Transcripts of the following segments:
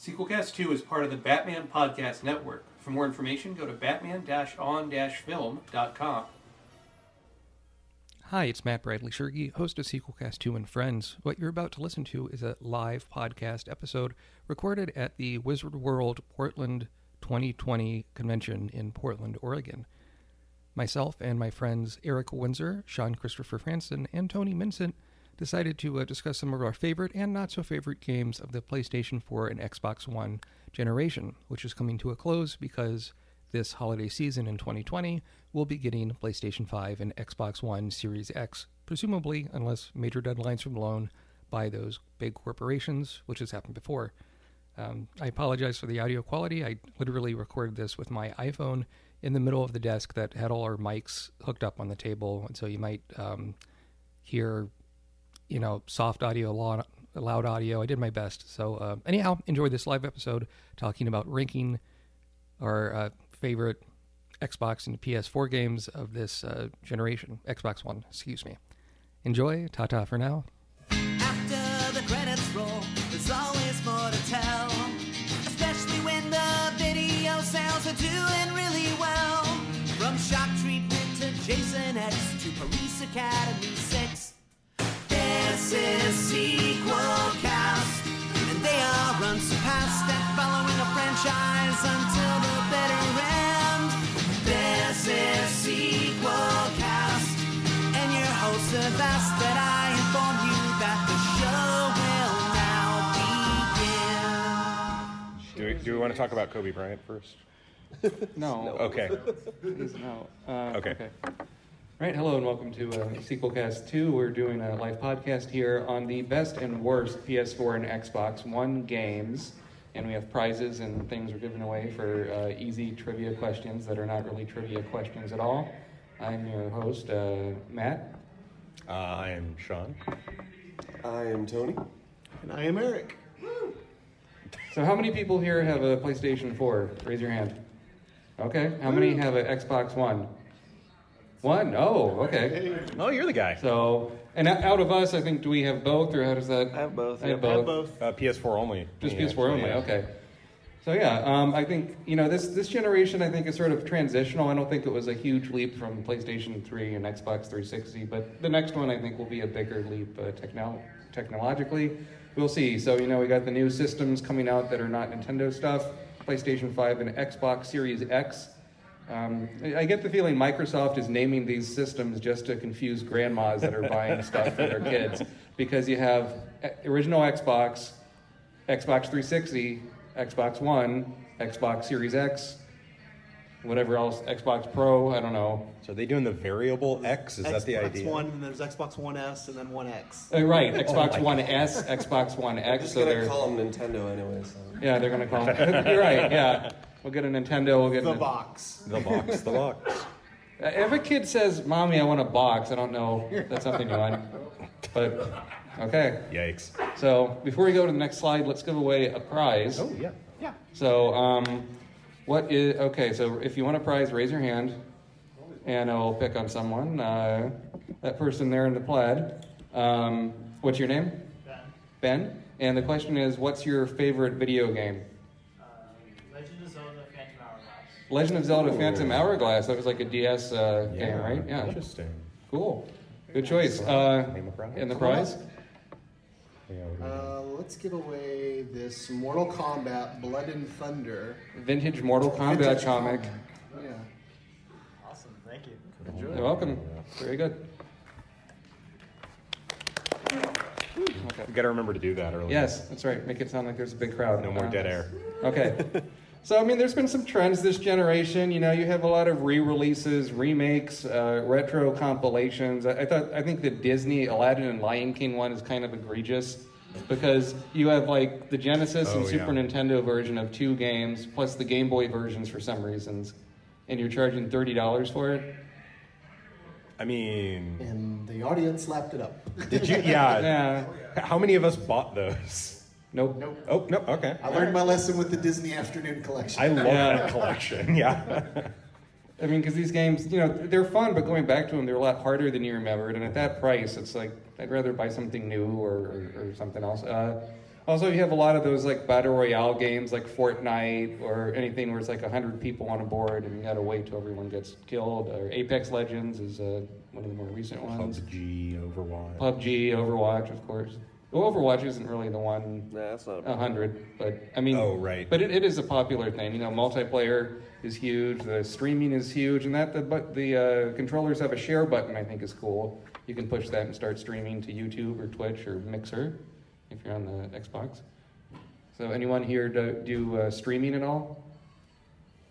Sequelcast 2 is part of the Batman Podcast Network. For more information, go to batman-on-film.com. Hi, it's Matt Bradley Shergi, host of Sequelcast 2 and Friends. What you're about to listen to is a live podcast episode recorded at the Wizard World Portland 2020 convention in Portland, Oregon. Myself and my friends Eric Windsor, Sean Christopher Franson, and Tony Mincent decided to uh, discuss some of our favorite and not so favorite games of the PlayStation 4 and Xbox One generation, which is coming to a close because this holiday season in 2020 we'll be getting PlayStation 5 and Xbox One Series X, presumably, unless major deadlines are blown by those big corporations, which has happened before. Um, I apologize for the audio quality. I literally recorded this with my iPhone in the middle of the desk that had all our mics hooked up on the table, and so you might um, hear, you know, soft audio, loud, audio. I did my best. So uh, anyhow, enjoy this live episode talking about ranking our uh, favorite Xbox and PS4 games of this uh, generation. Xbox One, excuse me. Enjoy. Ta ta for now. After the credits roll, there's always more to tell. Especially when the video sales are doing really well. From Shock Treatment to Jason X to Police Academy 6. This is Sequel Cast. And they are unsurpassed at following a franchise until the bitter end. This is Sequel Cast. And your hosts have asked that I inform you that the show will now begin. Do we, do we want to talk about Kobe Bryant first? No. Okay. Please, no. Uh, Okay. Right. Hello and welcome to uh, Sequelcast 2. We're doing a live podcast here on the best and worst PS4 and Xbox One games. And we have prizes and things we're giving away for uh, easy trivia questions that are not really trivia questions at all. I'm your host, uh, Matt. Uh, I am Sean. I am Tony. And I am Eric. So, how many people here have a PlayStation 4? Raise your hand. Okay. How many have an Xbox One? One? Oh, okay. Oh, you're the guy. So, and out of us, I think, do we have both, or how does that? I have both. I have I have both. both. Uh, PS4 only. Just Me, PS4 actually, only. yeah. Okay. So yeah, um, I think you know this this generation. I think is sort of transitional. I don't think it was a huge leap from PlayStation 3 and Xbox 360, but the next one I think will be a bigger leap uh, technol- technologically. We'll see. So you know we got the new systems coming out that are not Nintendo stuff. PlayStation 5 and Xbox Series X. Um, I I get the feeling Microsoft is naming these systems just to confuse grandmas that are buying stuff for their kids because you have uh, original Xbox, Xbox 360, Xbox One, Xbox Series X, whatever else, Xbox Pro, I don't know. So are they doing the variable X? Is that the idea? Xbox? One, and then there's Xbox One S, and then One X. Uh, right, Xbox my One S, Xbox One I'm X. just So gonna they're call them Nintendo anyway. So. yeah, they're gonna call. Them. You're right. Yeah, we'll get a Nintendo. We'll get The an- box. The box. The box. Uh, If a kid says, "Mommy, I want a box," I don't know. That's something you want. But okay. Yikes. So before we go to the next slide, let's give away a prize. Oh yeah. Yeah. So, um, what is okay? So, if you want a prize, raise your hand, and I'll pick on someone. Uh, that person there in the plaid. Um, what's your name? Ben. Ben. And the question is, what's your favorite video game? Uh, Legend of Zelda Phantom Hourglass. Legend of Zelda: Phantom Hourglass. That was like a DS uh, game, right? Yeah. Interesting. Cool. Good choice. Uh, Name a prize. and the prize? Yeah, what do we do? Uh, let's give away this Mortal Kombat Blood and Thunder. Vintage Mortal Kombat Vintage comic. Yeah. Awesome, thank you. You're welcome. Very good. Okay. We got to remember to do that earlier. Yes, that's right. Make it sound like there's a big crowd. No more Uh, dead air. Okay. So, I mean, there's been some trends this generation. You know, you have a lot of re-releases, remakes, uh, retro compilations. I, I thought, I think the Disney Aladdin and Lion King one is kind of egregious because you have like the Genesis and Oh, Super yeah. Nintendo version of two games plus the Game Boy versions for some reasons, and you're charging thirty dollars for it. I mean, And the audience lapped it up. did you? Yeah. Yeah. How many of us bought those? Nope. Nope. Oh no. Okay. I learned my lesson with the Disney Afternoon Collection. I love Yeah. that collection. Yeah. I mean, because these games, you know, they're fun, but going back to them, they're a lot harder than you remembered. And at that price, it's like I'd rather buy something new or, or, or something else. Uh, Also, you have a lot of those like battle royale games, like Fortnite or anything where it's like hundred people on a board and you got to wait till everyone gets killed. Or Apex Legends is uh, one of the more recent ones. PUBG, Overwatch. PUBG, Overwatch, of course. Well, Overwatch isn't really the one Nah, that's not. a hundred, but I mean, Oh, right. But it, it is a popular thing. You know, multiplayer is huge. The streaming is huge, and that the but the uh, controllers have a share button. I think is cool. You can push that and start streaming to YouTube or Twitch or Mixer if you're on the Xbox. So, anyone here do, do uh, streaming at all?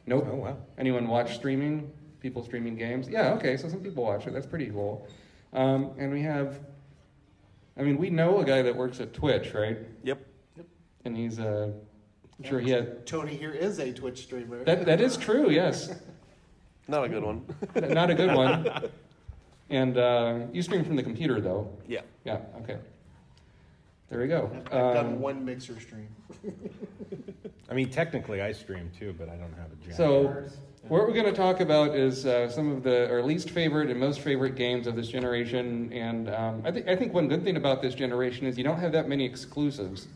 Nope. Oh, wow. Anyone watch streaming? People streaming games? Yeah. Okay. So some people watch it. That's pretty cool. Um, and we have. I mean, we know a guy that works at Twitch, right? Yep. yep. And he's uh, I'm sure he had. Tony here is a Twitch streamer. That that is true. Yes, Not a good one. not a good one. And uh, you stream from the computer, though. yeah. Yeah. Okay. There we go. I've, I've done Um, one mixer stream. I mean, technically, I stream too, but I don't have a jack. So, what we're going to talk about is uh, some of the our least favorite and most favorite games of this generation. And um, I think I think one good thing about this generation is you don't have that many exclusives.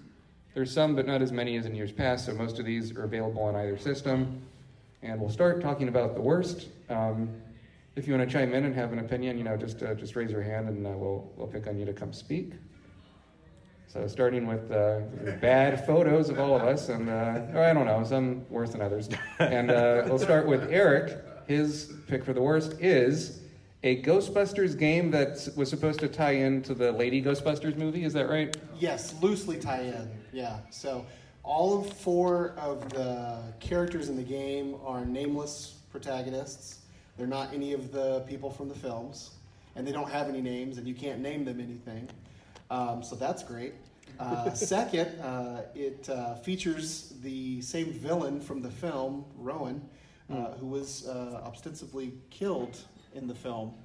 There's some, but not as many as in years past. So most of these are available on either system. And we'll start talking about the worst. Um, if you want to chime in and have an opinion, you know, just uh, just raise your hand and uh, we'll we'll pick on you to come speak. So starting with uh, bad photos of all of us, and uh, I don't know, some worse than others. And uh, we'll start with Eric. His pick for the worst is a Ghostbusters game that was supposed to tie into the Lady Ghostbusters movie. Is that right? Yes, loosely tie in. Yeah. So all of four of the characters in the game are nameless protagonists. They're not any of the people from the films, and they don't have any names, and you can't name them anything. Um, so that's great. Uh, second, uh, it uh, features the same villain from the film, Rowan, uh, who was uh, ostensibly killed in the film.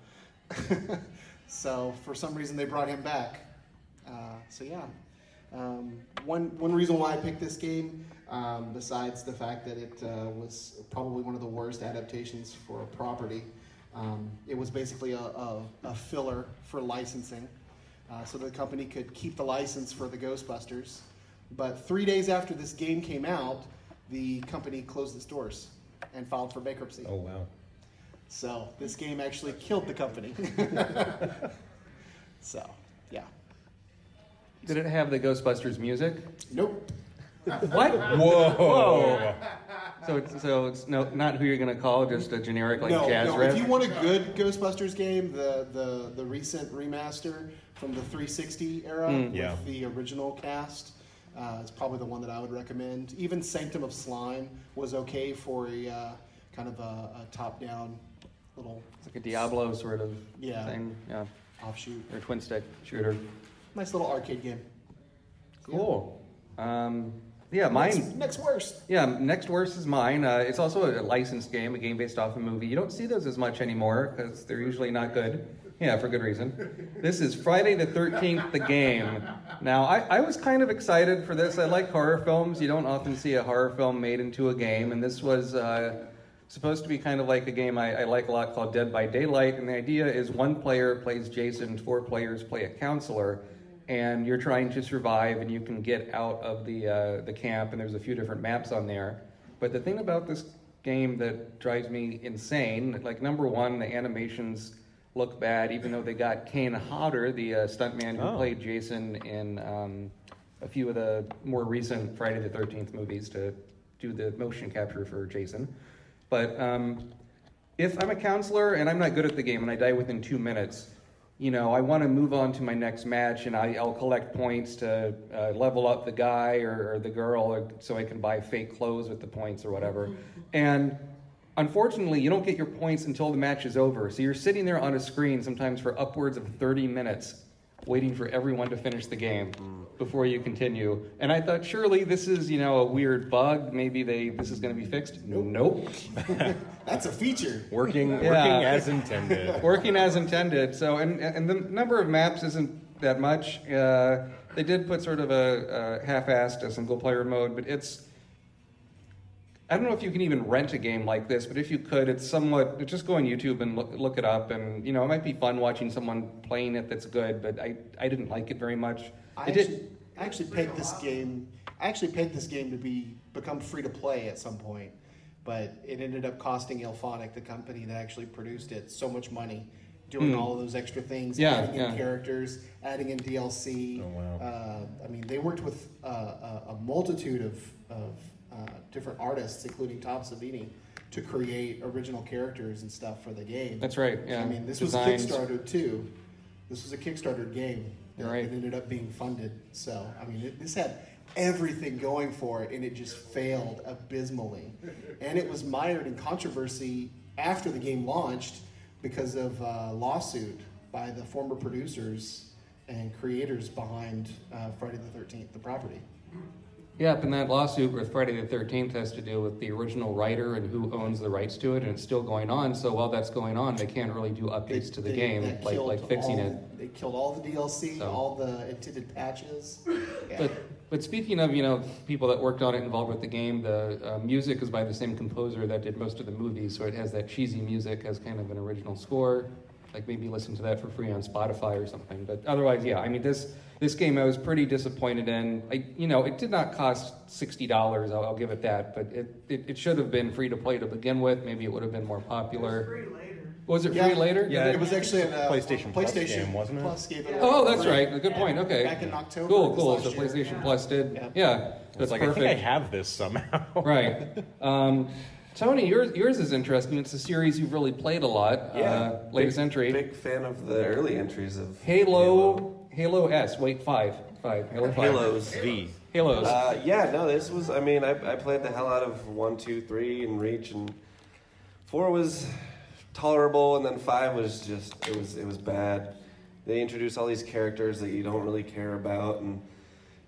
so for some reason, they brought him back. Uh, so yeah, um, one one reason why I picked this game, um, besides the fact that it uh, was probably one of the worst adaptations for a property, um, it was basically a, a, a filler for licensing, uh, so the company could keep the license for the Ghostbusters. But three days after this game came out, the company closed its doors and filed for bankruptcy. Oh wow. So this game actually killed the company. so yeah, Did it have the Ghostbusters music? nope. What? Whoa. So it's, so it's no, not who you're going to call, just a generic like no, jazz no. riff. If you want a good Ghostbusters game, the the the recent remaster from the 360 era Mm. with Yeah. the original cast uh, is probably the one that I would recommend. Even Sanctum of Slime was okay for a uh, kind of a, a top-down little It's like a Diablo sort of Yeah. thing. Yeah. offshoot. Or twin stick shooter. Nice little arcade game. Cool. Um, yeah, Next, mine. next worst. Yeah, next worst is mine. Uh, it's also a licensed game, a game based off a movie. You don't see those as much anymore because they're usually not good. Yeah, for good reason. This is Friday the 13th, the game. Now, I, I was kind of excited for this. I like horror films. You don't often see a horror film made into a game, and this was uh, supposed to be kind of like a game I, I like a lot called Dead by Daylight. And the idea is one player plays Jason, four players play a counselor and you're trying to survive and you can get out of the uh, the camp and there's a few different maps on there but the thing about this game that drives me insane like number one the animations look bad even though they got Kane Hodder the uh, stuntman who Oh. played Jason in um, a few of the more recent Friday the 13th movies to do the motion capture for Jason but um, if I'm a counselor and I'm not good at the game and I die within two minutes, you know, I want to move on to my next match and I, I'll collect points to uh, level up the guy or, or the girl or, so I can buy fake clothes with the points or whatever. And unfortunately, you don't get your points until the match is over. So you're sitting there on a screen sometimes for upwards of 30 minutes waiting for everyone to finish the game before you continue. And I thought, surely this is, you know, a weird bug. Maybe they this is going to be fixed. Nope. That's a feature. Working, Yeah. working as intended. working as intended. So, and and the number of maps isn't that much. Uh, they did put sort of a, a half-assed a single player mode, but it's. I don't know if you can even rent a game like this, but if you could, it's somewhat. Just go on YouTube and look, look it up, and you know it might be fun watching someone playing it that's good. But I I didn't like it very much. I it did. actually- I actually pegged this game. I actually paid this game to be become free to play at some point, but it ended up costing IllFonic, the company that actually produced it, so much money doing all of those extra things. Yeah, adding in characters, adding in DLC. Oh, wow. Uh, I mean, they worked with uh, a, a multitude of, of different artists, including Tom Savini, to create original characters and stuff for the game. That's right. Yeah. I mean, this Designs. was a Kickstarter too. This was a Kickstarter game that right. it ended up being funded. So, I mean, it, this had everything going for it, and it just failed abysmally. And it was mired in controversy after the game launched because of a lawsuit by the former producers and creators behind uh, Friday the Thirteenth, the property. Yep, and that lawsuit with Friday the Thirteenth has to do with the original writer and who owns the rights to it, and it's still going on. So while that's going on, they can't really do updates to the They- game, like like fixing all- it. They killed all the DLC, So- all the intended patches. Yeah. But but speaking of you know people that worked on it involved with the game, the uh, music is by the same composer that did most of the movies, so it has that cheesy music as kind of an original score. Like maybe listen to that for free on Spotify or something. But otherwise, yeah, I mean this this game I was pretty disappointed in. I you know it did not cost sixty dollars. I'll, I'll give it that, but it, it it should have been free to play to begin with. Maybe it would have been more popular. Free later. Was it Yeah. free later? Yeah, it was actually a uh, PlayStation Plus game, wasn't it? Plus gave it. Oh, that's for free. right. Good point. Okay. Back in October. Cool, cool. last So year. PlayStation Plus did. Yeah. Yeah, that's It's like perfect. I think I have this somehow. right. Um, Tony, yours yours is interesting. It's a series you've really played a lot. Uh, latest big, entry, Big fan of the early entries of Halo, Halo S. Wait, five, five, Halo five. Halos. V. Halos. Uh, yeah, no, this was. I mean, I, I played the hell out of one, two, three, and Reach, and four was tolerable, and then five was just it was it was bad. They introduce all these characters that you don't really care about, and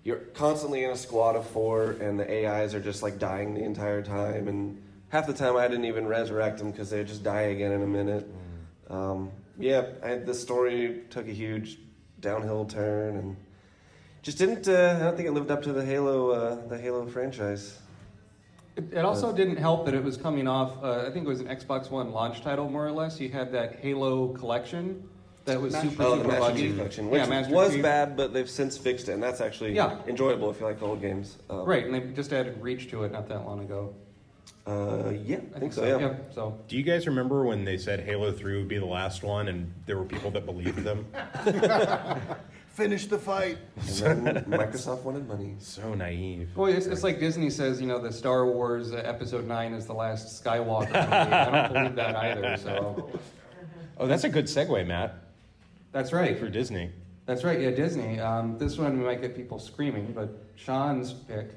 you're constantly in a squad of four, and the AIs are just like dying the entire time, and half the time I didn't even resurrect them because they'd just die again in a minute. Um, yeah, I, the story took a huge downhill turn, and just didn't. Uh, I don't think it lived up to the Halo, uh, the Halo franchise. It, it also didn't help that it was coming off. Uh, I think it was an Xbox One launch title, more or less. You had that Halo collection that was Master super Oh, the super Master buggy. Chief Collection, which yeah, Master was Chief. bad, but they've since fixed it, and that's actually Yeah. enjoyable if you like the old games. Um, Right, and they just added Reach to it not that long ago. Uh, yeah, I think so. Yeah. So Do you guys remember when they said Halo 3 would be the last one and there were people that believed them? Finish the fight. And then Microsoft wanted money. So naive. Well, it's, it's like Disney says, you know, the Star Wars uh, Episode Nine is the last Skywalker movie. I don't believe that either. So Oh, that's a good segue, Matt, that's right. for Disney. That's right. Yeah, Disney. Um, this one might get people screaming, but Sean's pick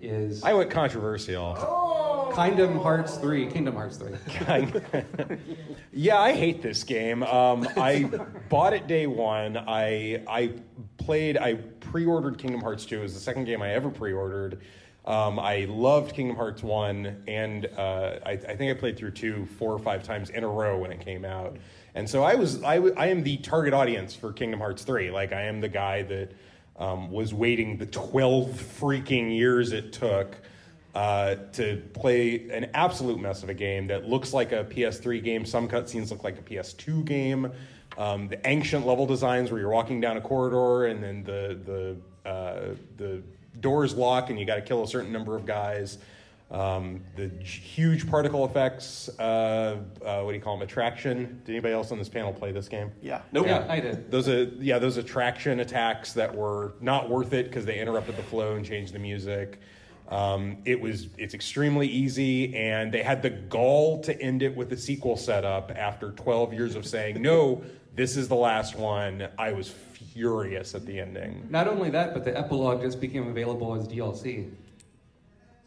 is I went controversial. Kingdom Hearts Three. Kingdom Hearts Three. yeah, I hate this game. Um, I bought it day one. I I played. I pre-ordered Kingdom Hearts 2. It was the second game I ever pre-ordered. Um, I loved Kingdom Hearts 1, and uh, I, I think I played through 2 four or five times in a row when it came out. And so I was I, w- I am the target audience for Kingdom Hearts 3. Like I am the guy that um, was waiting the 12 freaking years it took uh, to play an absolute mess of a game that looks like a PS3 game. Some cutscenes look like a PS2 game. Um, the ancient level designs where you're walking down a corridor and then the the uh, the doors lock and you got to kill a certain number of guys. Um, the huge particle effects. Uh, uh, what do you call them? Attraction. Did anybody else on this panel play this game? Yeah. Nope. Yeah, I did. Those are yeah, those attraction attacks that were not worth it because they interrupted the flow and changed the music. Um, it was it's extremely easy, and they had the gall to end it with a sequel setup after 12 years of saying no, this is the last one. I was furious at the ending. Not only that, but the epilogue just became available as DLC.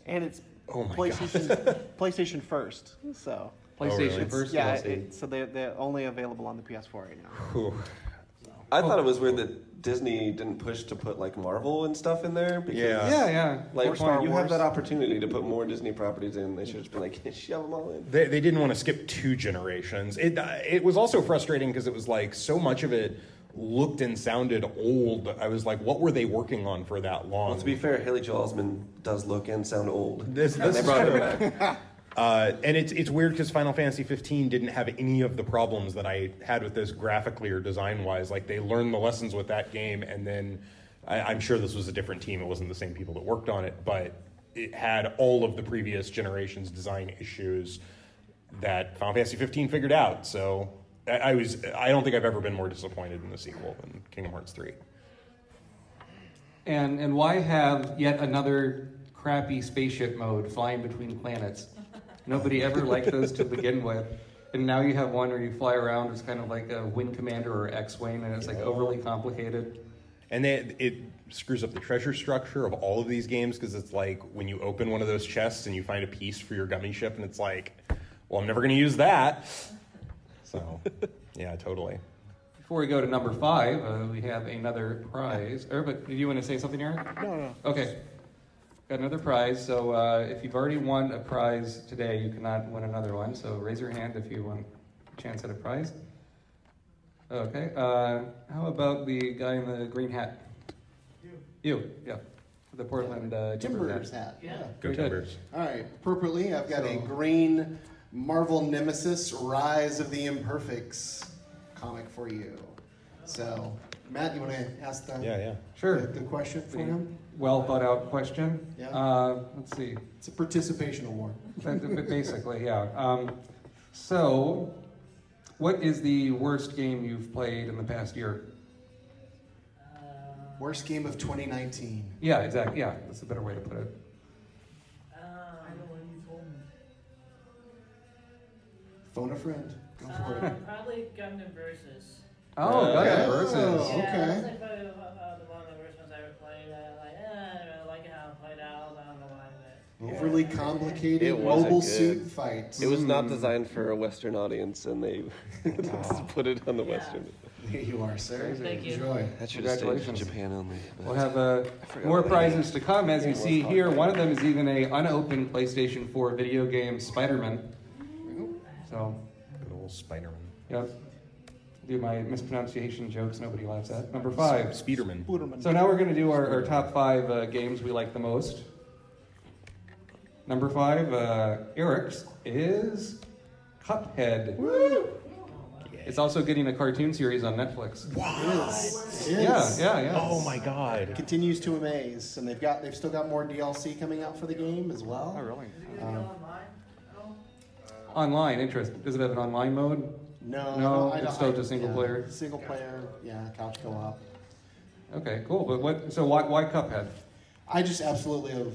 and it's Oh my PlayStation PlayStation first. So PlayStation really? first yeah, DLC. it, so they're they're only available on the PS4 right now. Whew. I thought it was weird that Disney didn't push to put like Marvel and stuff in there. Because, Yeah. yeah, yeah. Like Star you Wars. have that opportunity to put more Disney properties in. They should have just been like, shove them all in. They, they didn't want to skip two generations. It uh, it was also frustrating because it was like so much of it looked and sounded old. I was like, what were they working on for that long? Well, to be fair, Haley Joel Osment does look and sound old. This- and this they brought her back. Uh, and it's it's weird because Final Fantasy 15 didn't have any of the problems that I had with this graphically or design wise. Like they learned the lessons with that game and then I, I'm sure this was a different team. It wasn't the same people that worked on it, but it had all of the previous generation's design issues that Final Fantasy 15 figured out. So I, I was I don't think I've ever been more disappointed in the sequel than Kingdom Hearts 3. And and why have yet another crappy spaceship mode flying between planets? Nobody ever liked those to begin with. And now you have one where you fly around. It's kind of like a Wing Commander or X-wing, and it's like overly complicated. And they, it screws up the treasure structure of all of these games because it's like when you open one of those chests and you find a piece for your gummy ship, and it's like, well, I'm never going to use that. So, yeah, totally. Before we go to number five, uh, we have another prize. Or, but did you want to say something, Eric? No, no. Okay. Got another prize. So uh, if you've already won a prize today, you cannot win another one. So raise your hand if you want a chance at a prize. Okay. Uh, how about the guy in the green hat? You. You, yeah. The Portland uh, Timbers Timbers hat. Yeah. Go Very good. Timbers. All right, appropriately, I've got a green Marvel Nemesis Rise of the Imperfects comic for you. So, Matt, you want to ask the, Yeah, yeah. Sure. the, the question for him? Well thought out question. Yeah. Uh, let's see. It's a participation award. But- but Basically, yeah. Um, so, what is the worst game you've played in the past year? Worst game of 2019. Yeah, exactly. Yeah, that's a better way to put it. Phone a friend. Go for Uh, it. probably Gundam Versus. Oh, Uh, Gundam yeah. versus. Oh, Yeah, okay. that's like probably uh, uh, the one of the worst ones I ever played. Uh, like, eh, I don't really like how it played out. I don't know why, but Overly complicated It wasn't mobile good. suit fights. It was not Mm. designed for a Western audience, and they just put it on the Yeah. Western. Here you are, sir. Thank you. Enjoy. That should have stayed in Congratulations. Japan only. but- We'll have uh, forgot more what they prizes to come. As you see here, one of them is even a unopened PlayStation 4 video game, Spider-Man. So, Good old Spider-Man. yep. Do my mispronunciation jokes nobody laughs at. Number five. Speederman. So now we're going to do our, our top five uh, games we like the most. Number five, uh, Eric's is Cuphead. It's also getting a cartoon series on Netflix. It is. It Yeah, yeah, yeah. Oh my god. Continues to amaze, and they've got they've still got more DLC coming out for the game as well. Oh, really? Um, go online. Online, interest. Does it have an online mode? No, No, I don't- it's still I- just single yeah, player? Single player, yeah, couch co-op. Okay, cool. But what? So why, why Cuphead? I just absolutely have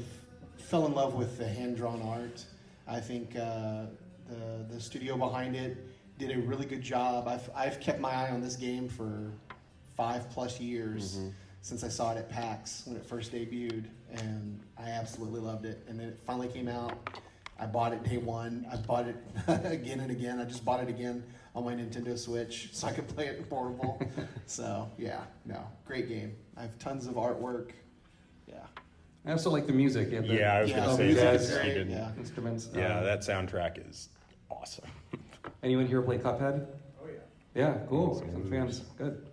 fell in love with the hand drawn art. I think uh, the the studio behind it did a really good job. I've I've kept my eye on this game for five plus years since I saw it at PAX when it first debuted, and I absolutely loved it. And then it finally came out. I bought it day one. I bought it again and again. I just bought it again on my Nintendo Switch so I could play it portable. so yeah, no, great game. I have tons of artwork. Yeah. I also like the music. You have the Yeah, I was Yeah, gonna the say music that. is great, didn't- yeah. instruments. Yeah, Um, that soundtrack is awesome. Anyone here play Cuphead? Oh yeah. Yeah, cool. Some Some fans. Good.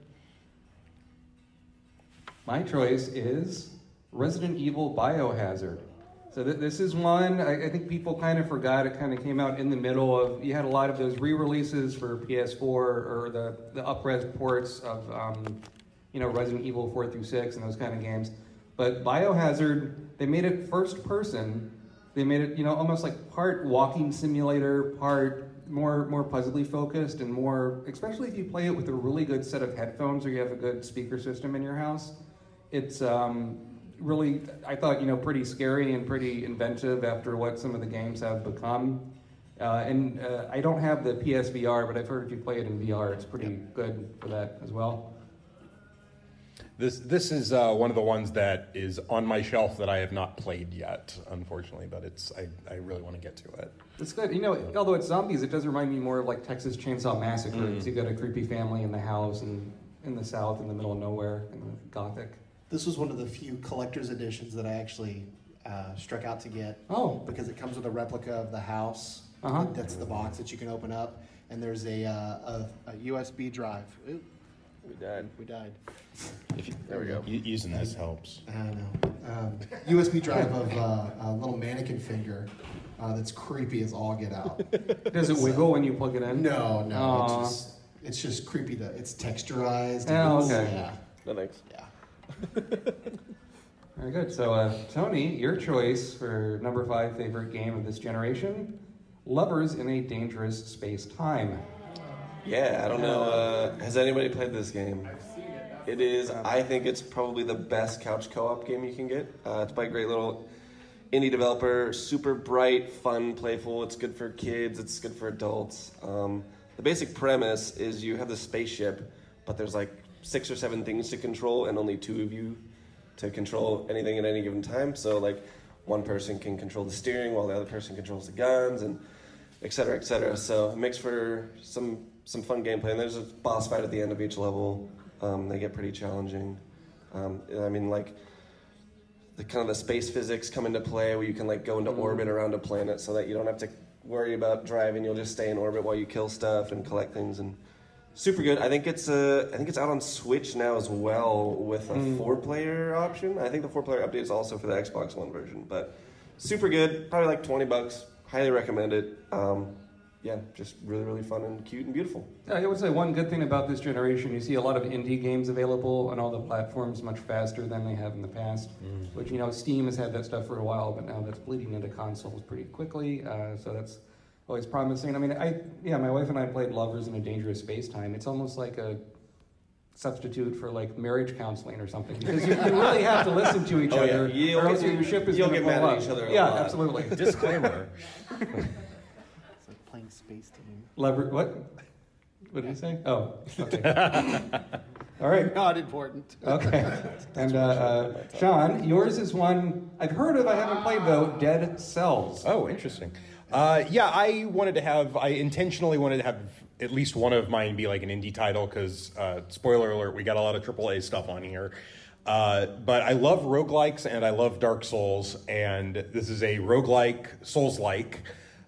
My choice is Resident Evil Biohazard. So th- this is one I, I think people kind of forgot. It kind of came out in the middle of. You had a lot of those re-releases for PS4 or the the upres ports of, um, you know, Resident Evil 4 through 6 and those kind of games. But Biohazard, they made it first person. They made it, you know, almost like part walking simulator, part more more puzzly focused, and more, especially if you play it with a really good set of headphones or you have a good speaker system in your house. It's um, really, I thought, you know, pretty scary and pretty inventive after what some of the games have become. Uh, and uh, I don't have the PSVR, but I've heard if you play it in VR, it's pretty good for that as well. This this is uh, one of the ones that is on my shelf that I have not played yet, unfortunately. But it's I, I really want to get to it. It's good. You know, although it's zombies, it does remind me more of like Texas Chainsaw Massacre. Mm. You've got a creepy family in the house and in the south, in the middle of nowhere, in the gothic. This was one of the few collector's editions that I actually uh, struck out to get Oh, because it comes with a replica of the house. Uh-huh. That's the box that you can open up, and there's a, uh, a, a USB drive. Oop, We died. we died. There we go. Using this helps. I don't know. Um, USB drive of uh, a little mannequin finger uh, that's creepy as all get out. does it wiggle when you plug it in? No, no, it's just, it's just creepy. To, it's texturized. Oh, It's- okay. Yeah, No thanks. yeah. Very good. So, uh, Tony, your choice for number five favorite game of this generation Lovers in a Dangerous Space Time. Yeah, I don't know. Uh, has anybody played this game? It is. I think it's probably the best couch co-op game you can get. Uh, it's by a great little indie developer. Super bright, fun, playful. It's good for kids. It's good for adults. Um, the basic premise is you have the spaceship, but there's like six or seven things to control, and only two of you to control anything at any given time. So like one person can control the steering while the other person controls the guns, and et cetera, et cetera. So it makes for some some fun gameplay. And there's a boss fight at the end of each level. Um, they get pretty challenging. Um, I mean, like the kind of the space physics come into play where you can like go into orbit around a planet so that you don't have to worry about driving. You'll just stay in orbit while you kill stuff and collect things and super good. I think it's uh, I think it's out on Switch now as well with a four player option. I think the four player update is also for the Xbox One version, but super good. Probably like twenty bucks. Highly recommend it. Um, yeah, just really really fun and cute and beautiful. Yeah, I would say one good thing about this generation, you see a lot of indie games available on all the platforms much faster than they have in the past. Which, you know, Steam has had that stuff for a while, but now that's bleeding into consoles pretty quickly. Uh, so that's always promising. I mean, I yeah, my wife and I played Lovers in a Dangerous Space Time. It's almost like a substitute for like marriage counseling or something because you, you really have to listen to each Oh, yeah. other, You'll or else get- your ship is you'll gonna get mad at each other Yeah, lot. absolutely. Disclaimer. It's like playing Spaceteam. Lever, what? What did you say? Oh, okay. All right. Not important. Okay. And uh, uh, Sean, yours is one I've heard of, I haven't played though. Dead Cells. Oh, interesting. Uh, yeah, I wanted to have, I intentionally wanted to have at least one of mine be like an indie title because, uh, spoiler alert, we got a lot of AAA stuff on here. Uh, but I love roguelikes and I love Dark Souls, and this is a roguelike, Souls like.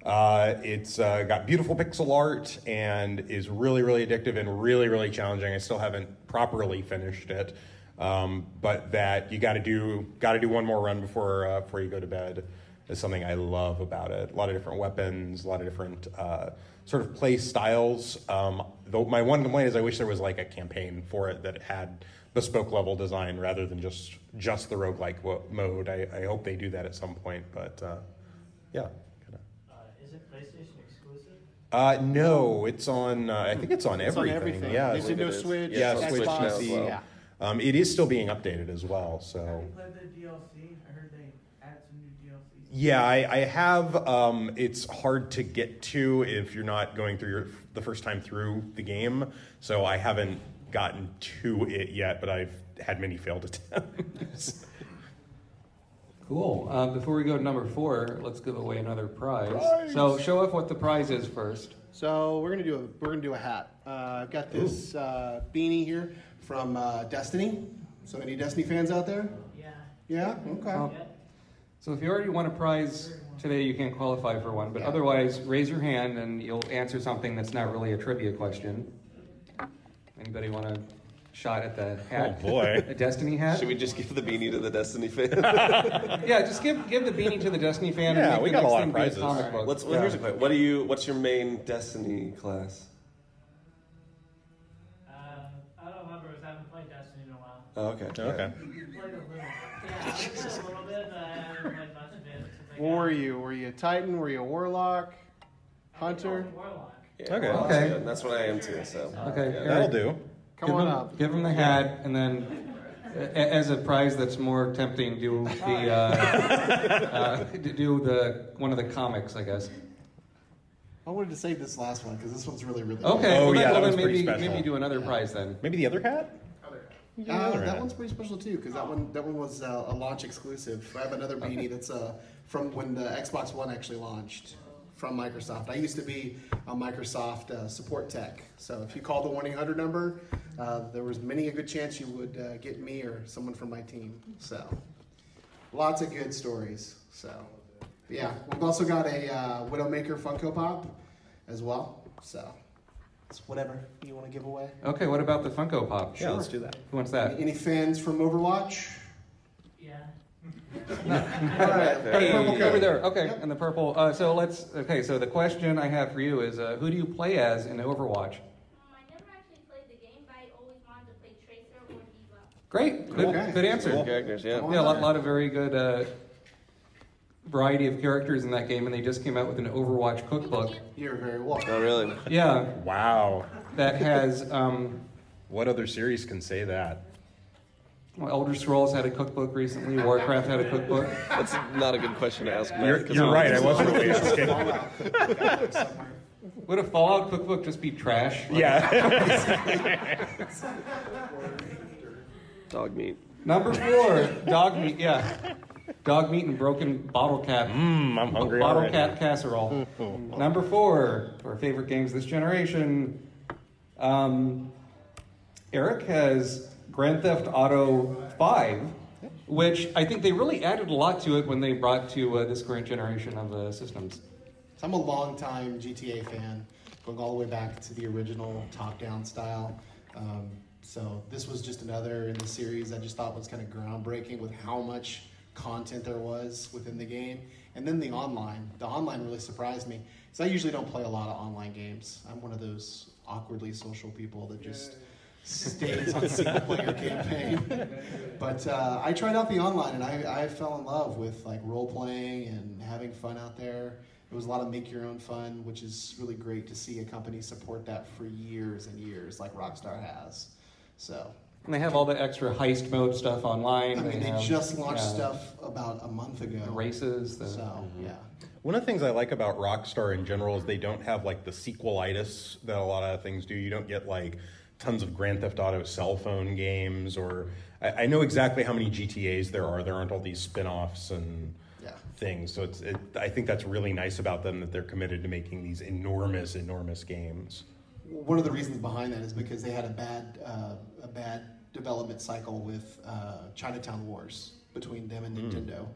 Uh, it's uh, got beautiful pixel art and is really, really addictive and really, really challenging. I still haven't properly finished it, um, but that you got to do, got to do one more run before uh, before you go to bed is something I love about it. A lot of different weapons, a lot of different uh, sort of play styles. Um, though my one complaint is I wish there was like a campaign for it that had bespoke level design rather than just just the roguelike wo- mode. I, I hope they do that at some point, but uh, yeah. Uh, is it PlayStation exclusive? Uh, no, it's on. Uh, I think it's on It's on everything. everything. Yeah, Nintendo it is. Switch, Yeah, yeah, Switch, Switch now as PC. well. Yeah. Um, it is still being updated as well. So Have you played the DLC? I heard they added some new DLCs. Yeah, I, I have. Um, it's hard to get to if you're not going through your, the first time through the game. So I haven't gotten to it yet, but I've had many failed attempts. Cool. Uh, before we go to number four, let's give away another prize. So show off what the prize is first. So we're gonna do a we're gonna do a hat. Uh, I've got this uh, beanie here from uh, Destiny. So any Destiny fans out there? Yeah. Yeah. Okay. Oh. Yeah. So if you already won a prize today, you can't qualify for one. But otherwise, raise your hand and you'll answer something that's not really a trivia question. Anybody want a shot at the hat? Oh, boy. a Destiny hat? Should we just give the beanie to the Destiny fan? Yeah, just give give the beanie to the Destiny fan. Yeah, and make we got a next lot thing of be a prizes. comic book. Let's. Well, Yeah. here's a question. What do you? What's your main Destiny class? Uh, I don't remember I haven't played Destiny in a while. Oh, okay. okay. What were you? Were you a Titan? Were you a Warlock? I think I Hunter? Yeah, Okay. well, that's Okay. good. That's what I am too. So. Okay, Yeah. here. That'll do. Come give on him, up. Give him the hat, and then, a- as a prize that's more tempting, do the uh, uh, do the one of the comics, I guess. I wanted to save this last one because this one's really really. Okay. Oh, well, then- yeah, well, that then was pretty maybe special. maybe do another prize then. Maybe the other hat. Good. Uh, that one's pretty special too because that one that one was uh, a launch exclusive. I have another beanie that's uh, from when the Xbox One actually launched from Microsoft. I used to be a Microsoft uh, support tech, so if you call the one eight hundred number, uh, there was many a good chance you would uh, get me or someone from my team. So lots of good stories. So yeah, we've also got a uh, Widowmaker Funko Pop as well. So it's whatever you want to give away. Okay. What about the Funko Pop? Yeah, let's do that. Who wants that? Any fans from Overwatch? Yeah. Hey, Purple over there. Okay, Yep. and the purple. Uh, so let's. Okay, so the question I have for you is, uh, who do you play as in Overwatch? Um, I never actually played the game, but I always wanted to play Tracer or D.Va. Great, good, Okay. good answer. Cool characters, yeah. Yeah, a lot, lot of very good uh, variety of characters in that game, and they just came out with an Overwatch cookbook. You're very welcome. Oh, really? Yeah, Wow. that has um, What other series can say that? Well, Elder Scrolls had a cookbook recently. Warcraft had a cookbook. That's not a good question to ask. Matt, You're, 'cause you're I'm- right. I wasn't really asking. Would a Fallout cookbook just be trash? Yeah. Dog meat. Number four, dog meat. Yeah, dog meat and broken bottle cap. Mmm, I'm hungry Bottle already. cap casserole. Number four, for our favorite games this generation. Um, Eric has Grand Theft Auto 5, which I think they really added a lot to it when they brought to uh, this current generation of uh, systems. So I'm a longtime GTA fan, going all the way back to the original top-down style. Um, so this was just another in the series I just thought was kind of groundbreaking with how much content there was within the game. And then the online. The online really surprised me. Because I usually don't play a lot of online games. I'm one of those awkwardly social people that just stays on single player campaign. But uh, I tried out the online and I, I fell in love with like role playing and having fun out there. It was a lot of make your own fun, which is really great to see a company support that for years and years, like Rockstar has. So, And they have all the extra heist mode stuff online. I mean, they have, just launched yeah, stuff about a month ago. The races. The, So, yeah. One of the things I like about Rockstar in general is they don't have like the sequelitis that a lot of things do. You don't get like tons of Grand Theft Auto cell phone games, or I, I know exactly how many GTA's there are. There aren't all these spin offs and Yeah. things. So it's, it, I think that's really nice about them that they're committed to making these enormous, enormous games. One of the reasons behind that is because they had a bad, uh, a bad development cycle with uh, Chinatown Wars between them and Nintendo,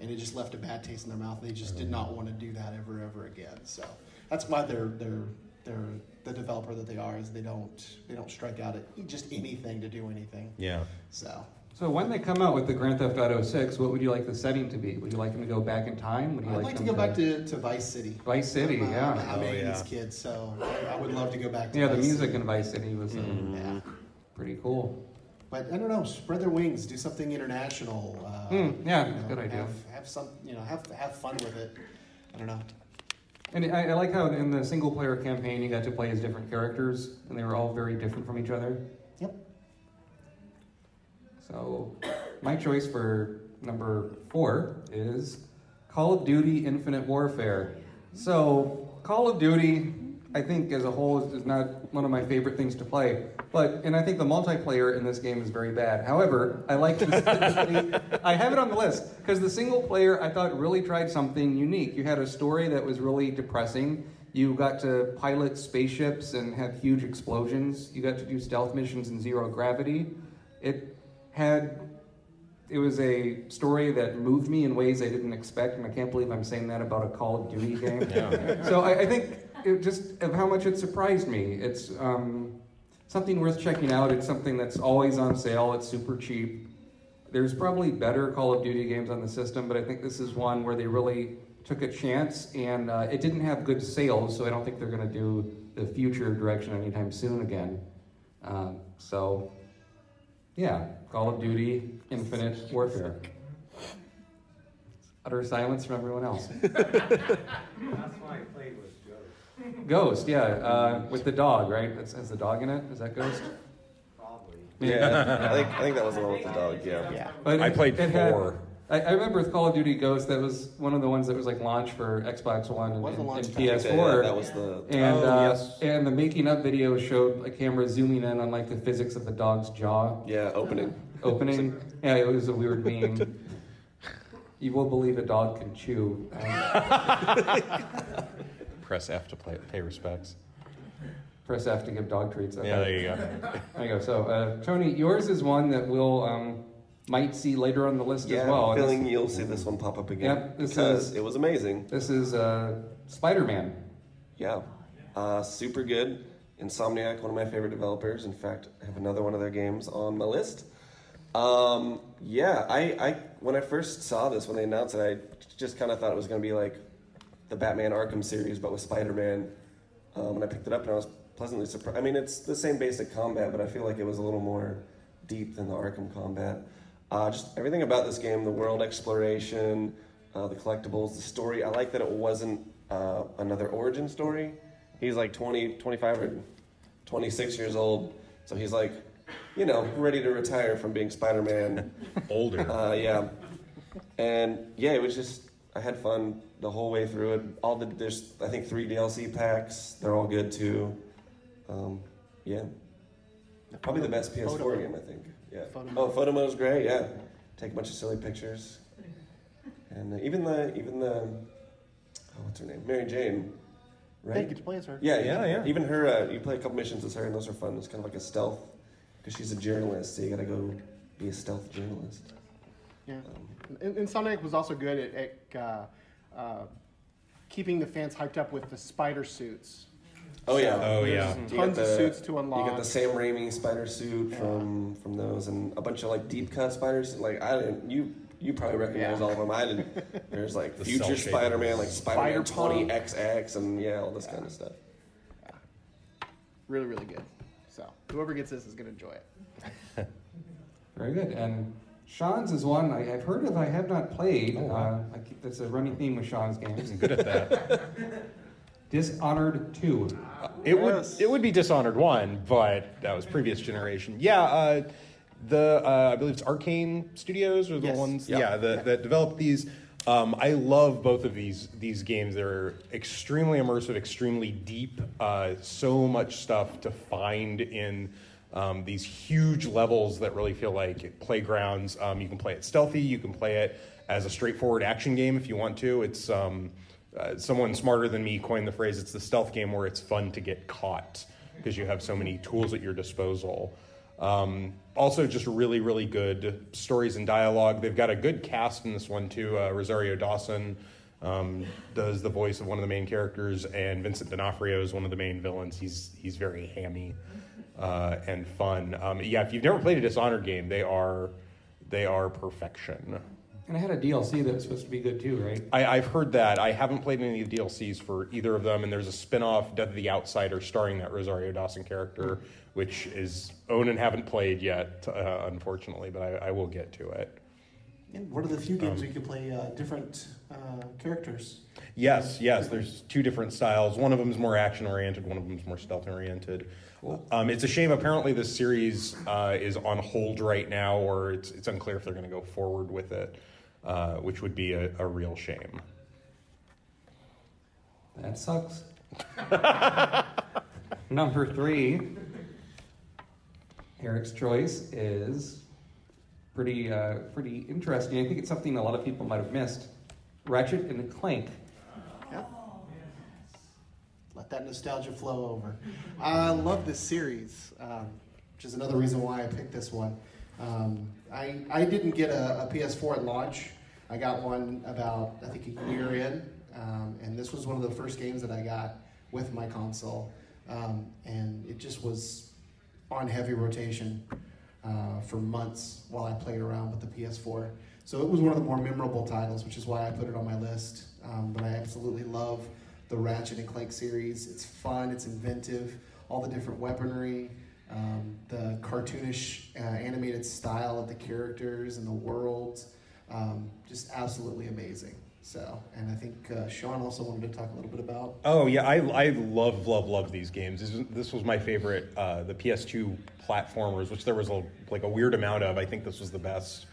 and it just left a bad taste in their mouth. They just did not want to do that ever, ever again. So that's why they're they're they're the developer that they are. Is they don't they don't strike out at just anything to do anything. Yeah. So So when they come out with the Grand Theft Auto 6, what would you like the setting to be? Would you like them to go back in time? Would you I'd like, like to them go back to, to Vice City. Vice City, I'm, yeah. I'm Oh, an yeah. 80s kid, so I, I would love to go back to Yeah, the music City. in Vice City was uh, Yeah. pretty cool. But I don't know, spread their wings, do something international. Uh, Hmm, yeah, you know, good idea. Have, have some, you know, have have fun with it. I don't know. And I, I like how in the single player campaign you got to play as different characters, and they were all very different from each other. Yep. So, my choice for number four is Call of Duty Infinite Warfare. So, Call of Duty, I think as a whole, is, not one of my favorite things to play. But, and I think the multiplayer in this game is very bad. However, I like the, I have it on the list because the single player I thought really tried something unique. You had a story that was really depressing. You got to pilot spaceships and have huge explosions. You got to do stealth missions in zero gravity. It had it was a story that moved me in ways I didn't expect, and I can't believe I'm saying that about a Call of Duty game. So I, I think it just of how much it surprised me. It's um, something worth checking out. It's something that's always on sale. It's super cheap. There's probably better Call of Duty games on the system, but I think this is one where they really took a chance, and uh, it didn't have good sales, so I don't think they're going to do the future direction anytime soon again. Um, so, yeah, Call of Duty Infinite Warfare. Utter silence from everyone else. That's why I played with Ghost, Ghost, yeah, uh, with the dog, right? That's, has the dog in it? Is that Ghost? Probably. Yeah, I think I think that was the one with the dog. Yeah. Yeah. But I it- played it had- four. I, I remember with Call of Duty Ghost, that was one of the ones that was like launched for Xbox One and, Was the and, launch and title? Yeah, PS4. that was the. and Oh, uh, yes. and the making up video showed a camera zooming in on like the physics of the dog's jaw Yeah, opening. opening. Yeah, it was a weird meme. You will believe a dog can chew. Press F to play, pay respects. press F to give dog treats. Okay. Yeah, there you go. There you go. So, uh, Tony, yours is one that we'll um, might see later on the list Yeah, as well. I'm feeling this, you'll see this one pop up again Yep, this because is- it was amazing. this is uh, Spider-Man. Yeah, uh, super good. Insomniac, one of my favorite developers. In fact, I have another one of their games on my list. Um, yeah, I, I when I first saw this when they announced it, I just kind of thought it was going to be like the Batman Arkham series, but with Spider-Man. Um, and I picked it up and I was pleasantly surprised. I mean, it's the same basic combat, but I feel like it was a little more deep than the Arkham combat. Uh, just everything about this game, the world exploration, uh, the collectibles, the story. I like that it wasn't uh, another origin story. He's like 20, 25 or 26 years old, so he's like, you know, ready to retire from being Spider-Man. Older. Uh, yeah, and yeah, it was just I had fun the whole way through it. All the there's I think three DLC packs. They're all good too. Um, yeah, probably the best PS4 Photo. game I think. Yeah. Photo oh, photo mode mode's great. Yeah, take a bunch of silly pictures, and uh, even the even the oh what's her name Mary Jane. Yeah, Right. you get to play as her. Yeah, Yeah, yeah. Even her, uh, you play a couple missions as her, and those are fun. It's kind of like a stealth, because she's a journalist, so you gotta go be a stealth journalist. Yeah. Um, And, Insomniac was also good at, at uh, uh, keeping the fans hyped up with the spider suits. oh yeah, Oh, yeah. You Tons got of the- suits to You got the Sam Raimi spider suit Yeah. from from those, and a bunch of like deep cut spiders. Like I didn't, you you probably recognize Yeah. all of them. I didn't. There's like The future Spider Man, like Spider Man Spider-Punk. 20XX, and yeah, all this kind of stuff. Really, really good. So whoever gets this is going to enjoy it. Very good. And Sean's is one I, I've heard of. I have not played. Oh, wow. uh, I keep, that's a running theme with Sean's games. I'm good at that. Dishonored Two. It would it would be Dishonored one, but that was previous generation. Yeah, uh, the uh, I believe it's Arkane Studios or the Yes. ones Yeah. yeah, that, that developed these. Um, I love both of these these games. They're extremely immersive, extremely deep. Uh, so much stuff to find in um, these huge levels that really feel like playgrounds. Um, you can play it stealthy. You can play it as a straightforward action game if you want to. It's um, uh, someone smarter than me coined the phrase. It's the stealth game where it's fun to get caught because you have so many tools at your disposal. Um, also, just really, really good stories and dialogue. They've got a good cast in this one too. Uh, Rosario Dawson um, does the voice of one of the main characters, and Vincent D'Onofrio is one of the main villains. He's he's very hammy uh, and fun. Um, yeah, if you've never played a Dishonored game, they are they are perfection. And I had a DLC that was supposed to be good too, right? I, I've heard that. I haven't played any of the DLCs for either of them, and there's a spin-off, Death of the Outsider, starring that Rosario Dawson character, which is own and haven't played yet, uh, unfortunately, but I, I will get to it. And one of the few games where you can play uh, different uh, characters. Yes, yes. There's two different styles. One of them is more action-oriented. One of them is more stealth-oriented. Um, it's a shame. Apparently, this series uh, is on hold right now, or it's it's unclear if they're going to go forward with it, uh, which would be a, a real shame. That sucks. Number three, Eric's choice is pretty uh, pretty interesting. I think it's something a lot of people might have missed. Ratchet and Clank. Let that nostalgia flow over. I love this series, um, which is another reason why I picked this one. Um, I, I didn't get a, a PS4 at launch. I got one about, I think, a year in. Um, and this was one of the first games that I got with my console. Um, and it just was on heavy rotation uh, for months while I played around with the PS4. So it was one of the more memorable titles, which is why I put it on my list. Um, but I absolutely love the Ratchet and Clank series. It's fun, it's inventive, all the different weaponry, um, the cartoonish uh, animated style of the characters and the worlds. Um, just absolutely amazing. So, and I think uh, Sean also wanted to talk a little bit about. Oh yeah, I, I love love love these games. This, was- this was my favorite, uh, the PS2 platformers, which there was a like a weird amount of. I think this was the best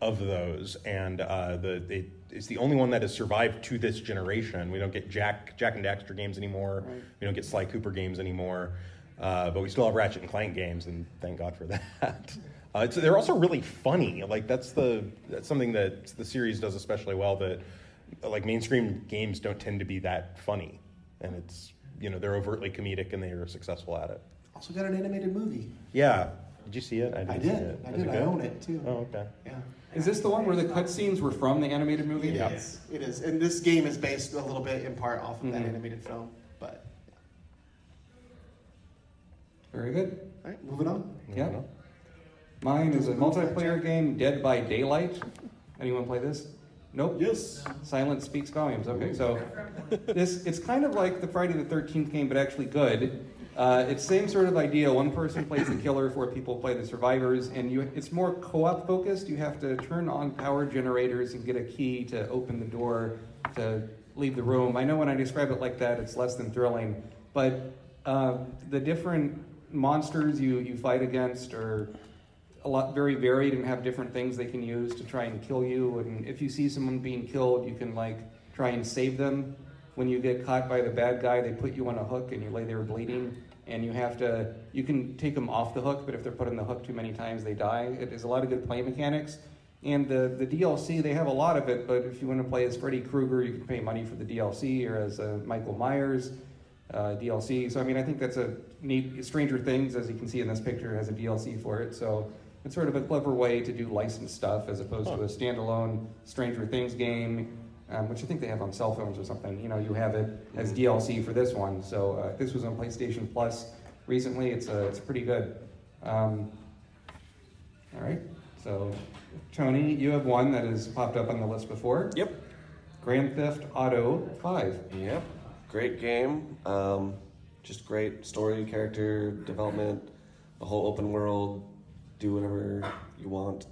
of those, and uh, the it, it's the only one that has survived to this generation. We don't get Jak Jak and Daxter games anymore. Right. We don't get Sly Cooper games anymore, uh, but we still have Ratchet and Clank games, and thank God for that. Uh, they're also really funny. Like that's the that's something that the series does especially well. That like mainstream games don't tend to be that funny, and it's you know they're overtly comedic and they are successful at it. Also got an animated movie. Yeah, did you see it? I didn't did. See it. I Was did. I good? own it too. Oh, okay. Yeah. Is this the one where the cutscenes were from the animated movie? It is. It is. And this game is based a little bit in part off of that Mhm. animated film. But Very good. all right, moving on. Yeah. Mine is a multiplayer game, Dead by Daylight. Anyone play this? Nope. Yes. Silence speaks volumes. Okay, so this it's kind of like the Friday the Thirteenth game, but actually good. Uh, it's same sort of idea. One person plays the killer, four people play the survivors, and you, it's more co-op focused. You have to turn on power generators and get a key to open the door to leave the room. I know when I describe it like that, it's less than thrilling, but uh, the different monsters you, you fight against are a lot very varied and have different things they can use to try and kill you. And if you see someone being killed, you can like try and save them. When you get caught by the bad guy, they put you on a hook and you lay there bleeding. And you have to, you can take them off the hook, but if they're put on the hook too many times, they die. It is a lot of good play mechanics. And the, the DLC, they have a lot of it, but if you want to play as Freddy Krueger, you can pay money for the DLC, or as uh, Michael Myers uh, DLC. So, I mean, I think that's a neat. Stranger Things, as you can see in this picture, has a DLC for it. So, it's sort of a clever way to do licensed stuff as opposed to a standalone Stranger Things game, um, which I think they have on cell phones or something. You know, you have it as DLC for this one. So, uh, this was on PlayStation Plus recently. It's, uh, it's pretty good. Um, all right. So, Tony, you have one that has popped up on the list before. Yep. Grand Theft Auto 5. Yep. Great game. Um, just great story, character development, the whole open world. Do whatever you want.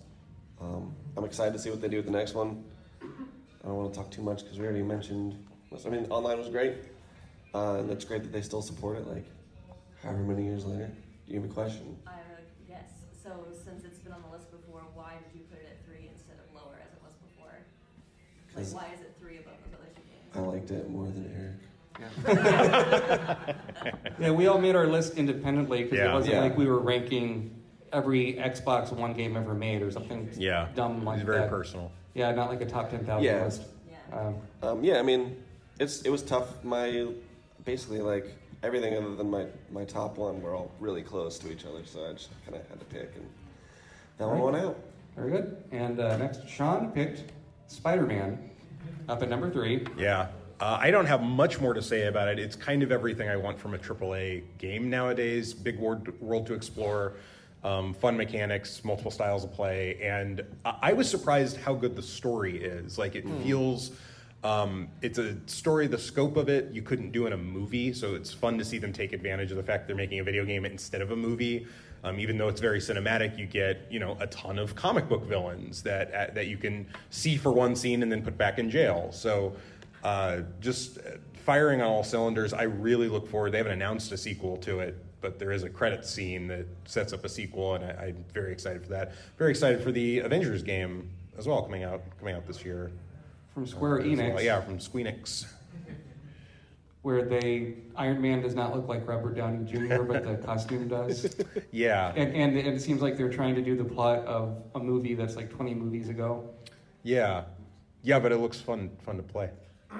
Um, I'm excited to see what they do with the next one. I don't want to talk too much because we already mentioned. I mean, online was great, uh, and it's great that they still support it. Like, however many years later. Do you have a question? Uh, yes. So since it's been on the list before, why did you put it at three instead of lower as it was before? Like, 'Cause- why is it three above those other two games? I liked it more than Eric. Yeah, we all made our list independently because Yeah. it wasn't Yeah. like we were ranking every Xbox One game ever made or something Yeah. dumb like It's very that. personal. Yeah, not like a top 10,000 Yeah. list. Yeah. Um, Um, yeah, I mean, it's it was tough. My basically like everything other than my my top one were all really close to each other, so I just kind of had to pick, and that one Right. won out. very good. And uh, next, Sean picked Spider Man up at number three. Yeah. Uh, I don't have much more to say about it. It's kind of everything I want from a AAA game nowadays. Big world, world to explore, um, fun mechanics, multiple styles of play, and I, I was surprised how good the story is. Like it feels. Um, it's a story. The scope of it you couldn't do in a movie, so it's fun to see them take advantage of the fact they're making a video game instead of a movie. Um, even though it's very cinematic, you get you know a ton of comic book villains that uh, that you can see for one scene and then put back in jail. So uh, just firing on all cylinders. I really look forward. They haven't announced a sequel to it, but there is a credit scene that sets up a sequel, and I, I'm very excited for that. Very excited for the Avengers game as well coming out coming out this year. From Square uh, as Enix, well. Yeah, from Squeenix. where they Iron Man does not look like Robert Downey Jr., but the costume does. Yeah, And, and it seems like they're trying to do the plot of a movie that's like 20 movies ago. yeah, yeah. But it looks fun fun to play.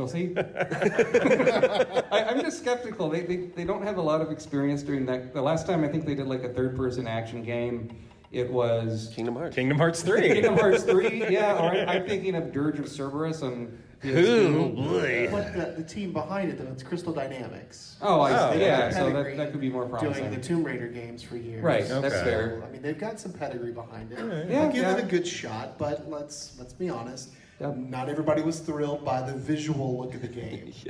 We'll see. I, I'm just skeptical. They, they, they don't have a lot of experience doing that. The last time I think they did like a third person action game, it was Kingdom Hearts. Kingdom Hearts three. Kingdom Hearts 3. Yeah, or I, I'm thinking of Dirge of Cerberus on Oh PS2. boy. But the, the team behind it, though, it's Crystal Dynamics. Oh, I Oh, see. They've Yeah, so that, that could be more promising. Doing promising. the Tomb Raider games for years. Right, that's Okay. fair. I mean, they've got some pedigree behind it. Yeah, I'll give yeah. it a good shot, but let's let's be honest. Yep. Not everybody was thrilled by the visual look of the game.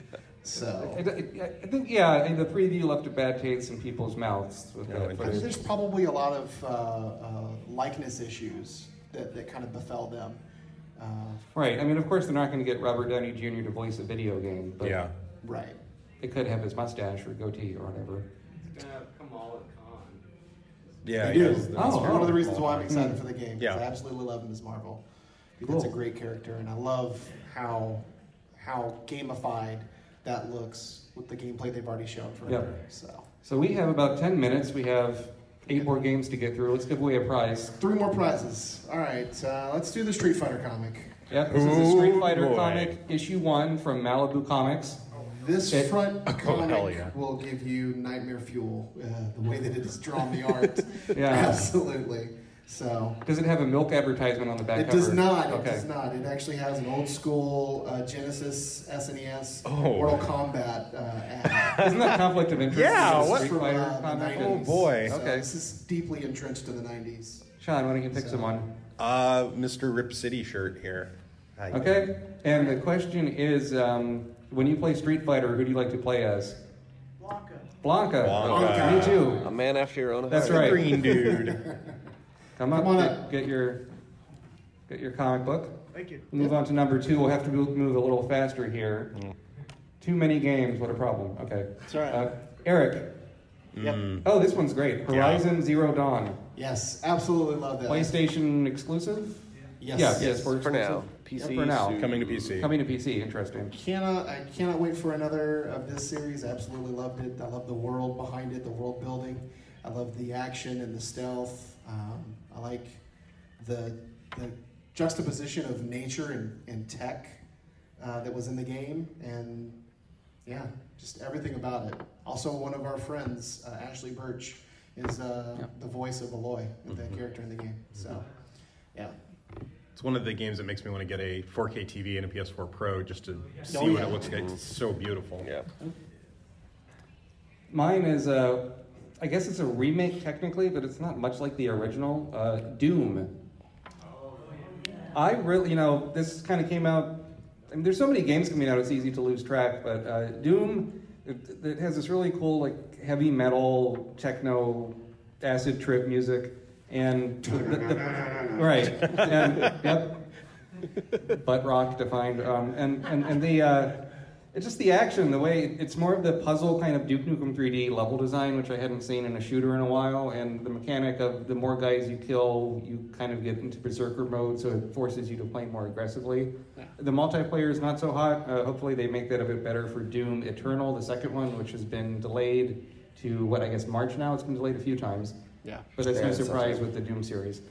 So I, I- I think, yeah, and the preview left a bad taste in people's mouths with that I mean, footage. there's probably a lot of uh, uh, likeness issues that, that kind of befell them. Uh, Right. I mean, of course, they're not going to get Robert Downey Jr. to voice a video game, but Yeah. right. they could have his mustache or goatee or whatever. It's gonna have Kamala Khan. Yeah, They do. yes, That's the- Oh, one of the reasons why I'm excited for the game. 'cause Yeah. I absolutely love Ms. Marvel. I think That's a great character, and I love how how gamified that looks with the gameplay they've already shown for Yep. her. So So we have about 10 minutes. We have eight more games to get through. Let's give away a prize. three more prizes. All right, uh, let's do the Street Fighter comic. Yep, this is a Street Fighter boy. comic, issue one from Malibu Comics. This It- front Oh, comic hell yeah. will give you nightmare fuel. Uh, the way that it is drawn, the art, Yeah. absolutely. So Does it have a milk advertisement on the back of It cover? does not. It does not. It actually has an old school uh, Genesis SNES Oh. Mortal Kombat uh, ad. Isn't that conflict of interest? Yeah, what- Street From, Fighter uh, the 90s. Oh, boy. So Okay. This is deeply entrenched in the 90s. Sean, why don't you pick So- someone? Uh, Mr. Rip City shirt here. Hi. Okay, and the question is, um, when you play Street Fighter, who do you like to play as? Blanka. Blanka. Blanka. Me too. A man after your own heart. That's right. Green dude. Come up, Come on get, up. get your get your comic book. Thank you. Move on to number two. We'll have to move, move a little faster here. Too many games. What a problem. Okay. That's all right. Uh, Eric. Yep. Oh, this one's great. Horizon Zero Dawn. Yes, absolutely love that. PlayStation exclusive. Yes. Yeah, yes, Yes, for, for now. PC Yeah, for now. soon. Coming to PC. Coming to PC. Interesting. Cannot I cannot wait for another of this series. Absolutely loved it. I love the world behind it, the world building. I love the action and the stealth. Um, I like the the juxtaposition of nature and, and tech uh, that was in the game, and yeah, just everything about it. Also, one of our friends, uh, Ashly Burch, is uh, Yeah. the voice of Aloy, the character in the game. So, yeah. It's one of the games that makes me want to get a 4K TV and a PS4 Pro just to see Oh, what it looks like. It's so beautiful. Yeah. Mine is a, I guess it's a remake technically, but it's not much like the original. Uh, Doom. I really, you know, this kind of came out. I mean, there's so many games coming out; it's easy to lose track. But uh, Doom, it, it has this really cool, like heavy metal, techno, acid trip music, and the, the, right, and yep, butt rock defined, um, and and and the. Uh, it's just the action, the way it's more of the puzzle kind of Duke Nukem 3D level design, which I hadn't seen in a shooter in a while, and the mechanic of the more guys you kill, you kind of get into berserker mode, so it forces you to play more aggressively. The multiplayer is not so hot. Uh, hopefully, they make that a bit better for Doom Eternal, the second one, which has been delayed to what I guess March now. It's been delayed a few times, Yeah. but it's Yeah, no surprise with the Doom series.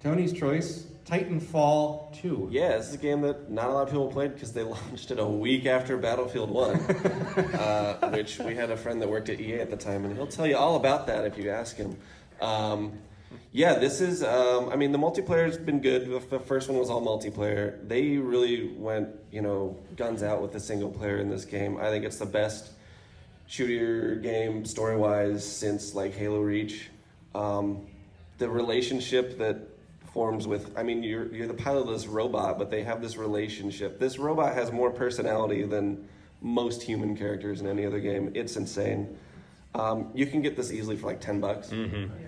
Tony's choice: Titanfall 2. Yeah, this is a game that not a lot of people played because they launched it a week after Battlefield 1, uh, which we had a friend that worked at EA at the time, and he'll tell you all about that if you ask him. Um, yeah, this is, um, I mean, the multiplayer's been good. The, first one was all multiplayer. They really went, you know, guns out with the single player in this game. I think it's the best shooter game story wise since like Halo Reach. Um, the relationship that forms with I mean you're you're the pilot of this robot, but they have this relationship. This robot has more personality than most human characters in any other game. It's insane. Um, you can get this easily for like ten bucks.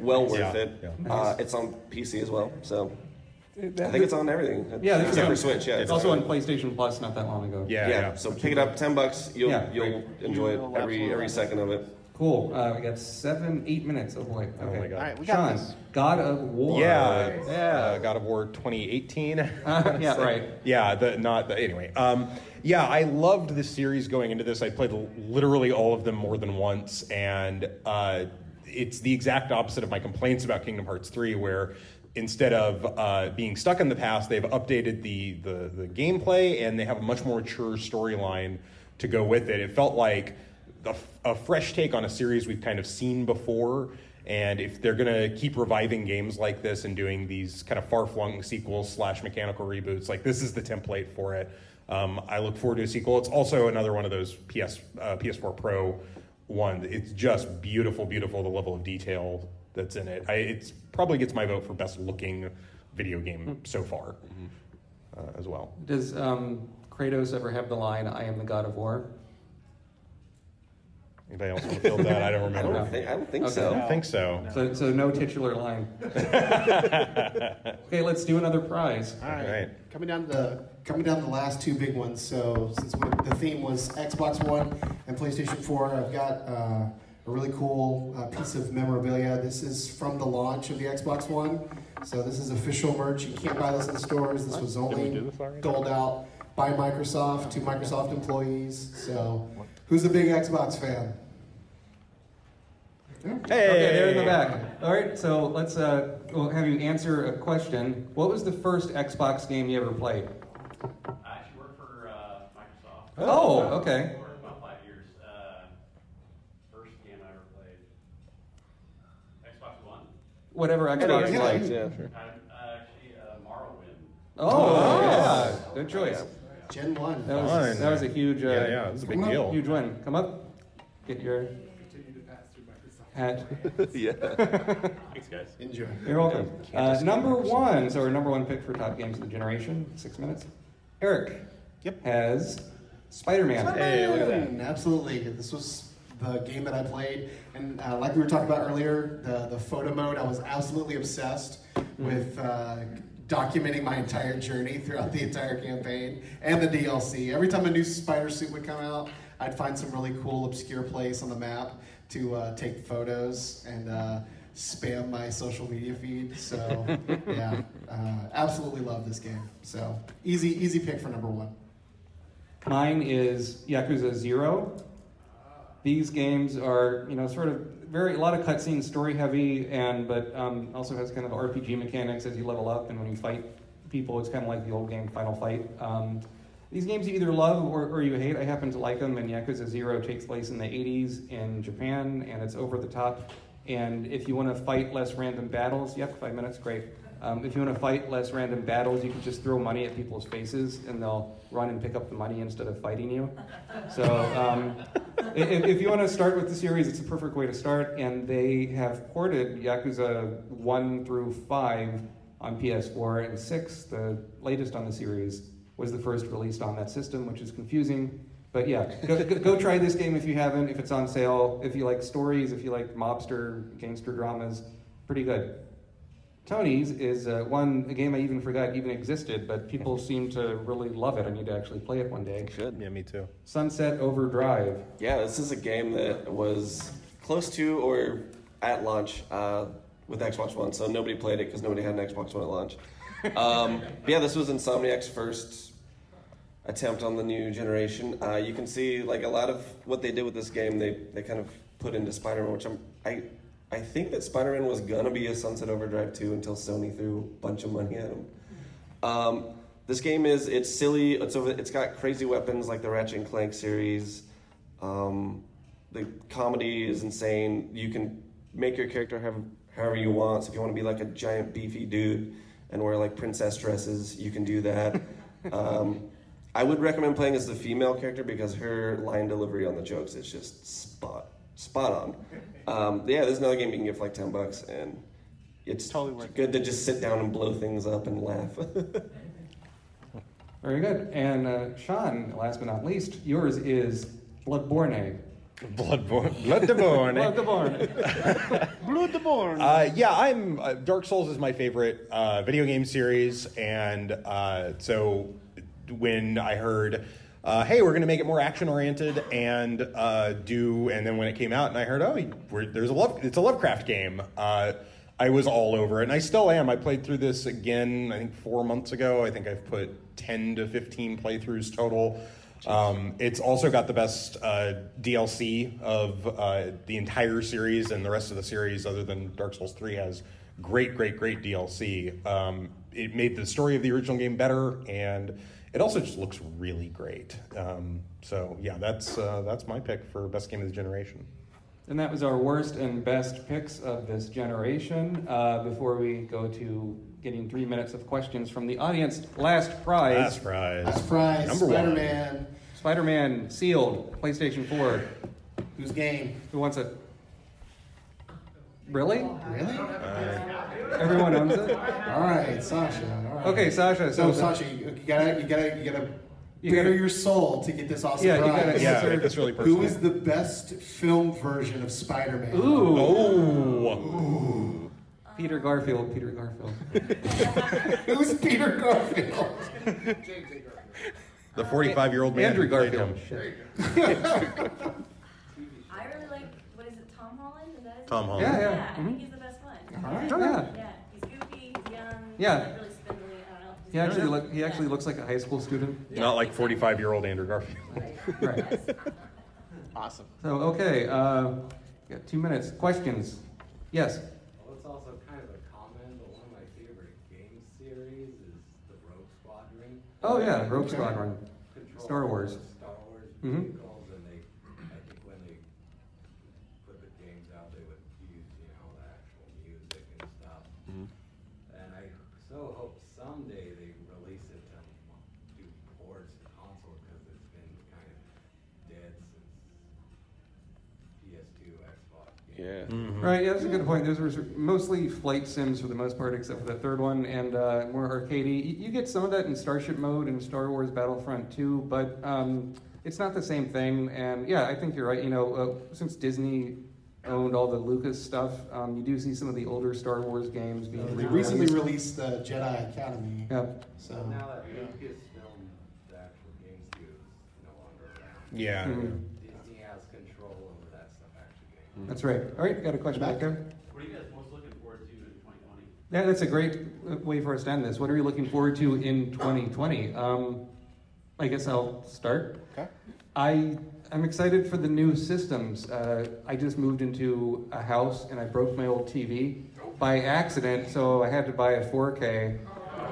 Well worth Yeah, it. yeah. Uh, it's on PC as well, so I think it's on everything. Yeah, except yeah. for Switch. Yeah, It's also on PlayStation Plus not that long ago. Yeah, yeah. yeah. So pick it up, ten bucks. You'll Yeah, you'll enjoy You will it every every second of it. Cool. Uh, we got seven, eight minutes. Oh boy. Okay. Oh my god. All right, we got Sean, this. God of War. Yeah, yeah. God of War 2018. yeah, right. Yeah, the not the, anyway. Um, yeah, I loved the series going into this. I played literally all of them more than once, and uh, it's the exact opposite of my complaints about Kingdom Hearts 3, where instead of uh, being stuck in the past, they've updated the, the the gameplay and they have a much more mature storyline to go with it. It felt like a, a fresh take on a series we've kind of seen before. And if they're going to keep reviving games like this and doing these kind of far flung sequels slash mechanical reboots, like this is the template for it. Um, I look forward to a sequel. It's also another one of those PS uh, PS4 Pro one. It's just beautiful, beautiful. The level of detail that's in it. I, it's probably gets my vote for best looking video game so far, uh, as well. Does um, Kratos ever have the line, I am the God of War? Anybody else want to fill that? I don't I remember. don't think I don't think Okay. I so. don't think so. So, so no titular line. okay, let's do another prize. All right. Right. Coming down to the coming down to the last two big ones. So since we, the theme was Xbox One and PlayStation 4, I've got uh, a really cool uh, piece of memorabilia. This is from the launch of the Xbox One. So this is official merch. You can't buy this in the stores. This was only do this already? doled out by Microsoft to Microsoft employees. So who's a big Xbox fan? Yeah. Hey, Okay, they're in the back. All right, so let's uh, we'll have you answer a question. What was the first Xbox game you ever played? I actually worked for uh, Microsoft. Oh, okay. For about five years. Uh, first game I ever played, Xbox One. Whatever Xbox yeah. liked. Yeah, sure. I, uh, actually, uh, Morrowind. Oh, yeah. Good choice. Gen 1. That was, Fun. that was a huge, uh, Yeah, yeah, it was a big Come on. deal. huge win. Come up, get your hat. yeah. Thanks, guys. Enjoy. You're welcome. Uh, number one, so our number one pick for top games of the generation, six minutes. Eric Yep. has Spider-Man. Spider-Man! Absolutely. This was the game that I played, and uh, like we were talking about earlier, the the photo mode. I was absolutely obsessed with uh, documenting my entire journey throughout the entire campaign and the DLC. Every time a new spider suit would come out, I'd find some really cool obscure place on the map to uh, take photos and. Uh, spam my social media feed so yeah uh, absolutely love this game so easy easy pick for number one Mine is Yakuza Zero. These games are, you know, sort of very a lot of cutscenes, story heavy, and but um, also has kind of RPG mechanics as you level up, and when you fight people, it's kind of like the old game Final Fight. Um, these games you either love or, or you hate. I happen to like them, and Yakuza Zero takes place in the 80s in Japan, and it's over the top. And if you want to fight less random battles, yep, five minutes, great. Um, if you want to fight less random battles, you can just throw money at people's faces, and they'll run and pick up the money instead of fighting you. So, um, if, if you want to start with the series, it's a perfect way to start. And they have ported Yakuza 1 through 5 on PS4, and 6, the latest on the series, was the first released on that system, which is confusing. But yeah, go, go, go try this game if you haven't, if it's on sale. If you like stories, if you like mobster, gangster dramas, pretty good. Tony's is uh, one a game I even forgot even existed, but people seem to really love it. I need to actually play it one day. Should. Yeah, me too. Sunset Overdrive. Yeah, this is a game that was close to or at launch uh, with Xbox One, so nobody played it because nobody had an Xbox One at launch. Um, but yeah, this was Insomniac's first attempt on the new generation. Uh, you can see like a lot of what they did with this game. They they kind of put into Spider-Man, which I'm I. I think that Spider-Man was gonna be a Sunset Overdrive 2 until Sony threw a bunch of money at him. Um, this game is it's silly. It's over. It's got crazy weapons like the Ratchet and Clank series. Um, the comedy is insane. You can make your character have however you want. So if you want to be like a giant beefy dude and wear like princess dresses, you can do that. um, I would recommend playing as the female character because her line delivery on the jokes is just spot spot on. Um, yeah, there's another game you can get for like ten bucks, and it's totally worth good to just sit down and blow things up and laugh. Very good. And uh, Sean, last but not least, yours is Bloodborne. Bloodborne. Bloodborne. Bloodborne. Bloodborne. Uh, yeah, I'm. Uh, Dark Souls is my favorite uh, video game series, and uh, so when I heard, uh, "Hey, we're going to make it more action oriented," and uh, do, and then when it came out, and I heard, "Oh, we're, there's a love, it's a Lovecraft game." Uh, I was all over it, and I still am. I played through this again, I think four months ago. I think I've put ten to fifteen playthroughs total. Um, it's also got the best uh, DLC of uh, the entire series, and the rest of the series, other than Dark Souls 3, has great, great, great DLC. Um, it made the story of the original game better, and it also just looks really great. Um, so yeah, that's uh, that's my pick for best game of the generation. And that was our worst and best picks of this generation. Uh, before we go to getting three minutes of questions from the audience, last prize. Last prize. Last prize, Number. Spider-Man. Spider-Man sealed, PlayStation 4. Whose game? Who wants it? Really? Really? Everyone owns it. All right, Sasha. All right. Okay, Sasha. So, So, Sasha, you, you gotta, you gotta, you gotta You bare gotta- your soul to get this awesome Yeah, you gotta- Yeah, make this really personal. Who is the best film version of Spider-Man? Ooh. Oh. Peter Garfield. Peter Garfield. Who's Peter Garfield? The 45 year old man Andrew Garfield. him. I really like, what is it, Tom Holland? Is that Tom? Holland. Yeah, yeah. Yeah, I Mhm. think he's the best one. All right. Oh, yeah. Yeah, he's goofy, he's young, Yeah. he's like really spindly, I don't know. He actually look, he actually looks like a high school student. Not like 45 year old Andrew Garfield. Right. Awesome. So okay, uh, got two minutes. Questions? Yes. Well, it's also kind of a comment, but one of my favorite game series is the Rogue Squadron. Oh yeah, Rogue Okay. Squadron. Control Star Wars. Star Wars Mhm. vehicles, and they, I think when they put the games out, they would use, you know, the actual music and stuff. And I so hope someday they release it to do ports to console because it's been kind of dead since PS2, Xbox. games. yeah. Right, yeah, that's a good point. Those were mostly flight sims for the most part, except for the third one, and uh, more arcadey. You, you get some of that in Starship mode and Star Wars Battlefront 2, but um, it's not the same thing. And yeah, I think you're right. You know, uh, since Disney owned all the Lucas stuff, um, you do see some of the older Star Wars games being They recently released the Jedi Academy. Yeah. So now that yeah. Lucasfilm, the actual game studio, is no longer around. Yeah. Mhm. Disney has control over that stuff actually. That's right. All right, got a question back there. What are you guys most looking forward to in 2020? Yeah, that's a great uh, way for us to end this. What are you looking forward to in 2020? Um, I guess I'll start. Okay. I I'm excited for the new systems. Uh, I just moved into a house and I broke my old TV by accident, so I had to buy a 4K.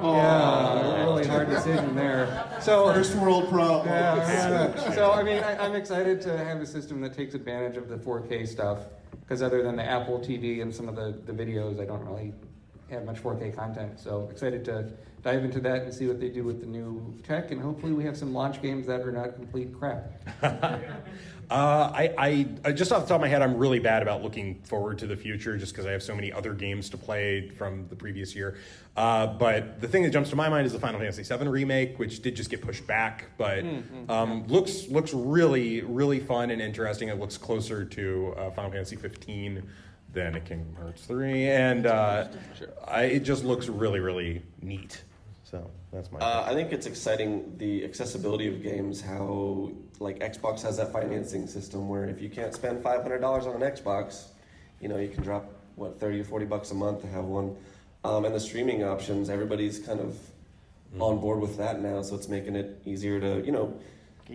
Oh, yeah, really hard decision there. So First world problem. yeah, yeah. So I mean, I, I'm excited to have a system that takes advantage of the 4K stuff. Because other than the Apple TV and some of the, the videos, I don't really have much 4K content. So excited to dive into that and see what they do with the new tech, and hopefully we have some launch games that are not complete crap. Uh, I, I, I just off the top of my head, I'm really bad about looking forward to the future, just because I have so many other games to play from the previous year. Uh, but the thing that jumps to my mind is the Final Fantasy VII remake, which did just get pushed back, but um, looks looks really really fun and interesting. It looks closer to uh, Final Fantasy 15 than Kingdom Hearts 3, and uh, I, it just looks really really neat. So that's my. Uh, I think it's exciting the accessibility of games. How like Xbox has that financing system where if you can't spend five hundred dollars on an Xbox, you know you can drop what thirty or forty bucks a month to have one. Um, and the streaming options, everybody's kind of on board with that now, so it's making it easier to you know.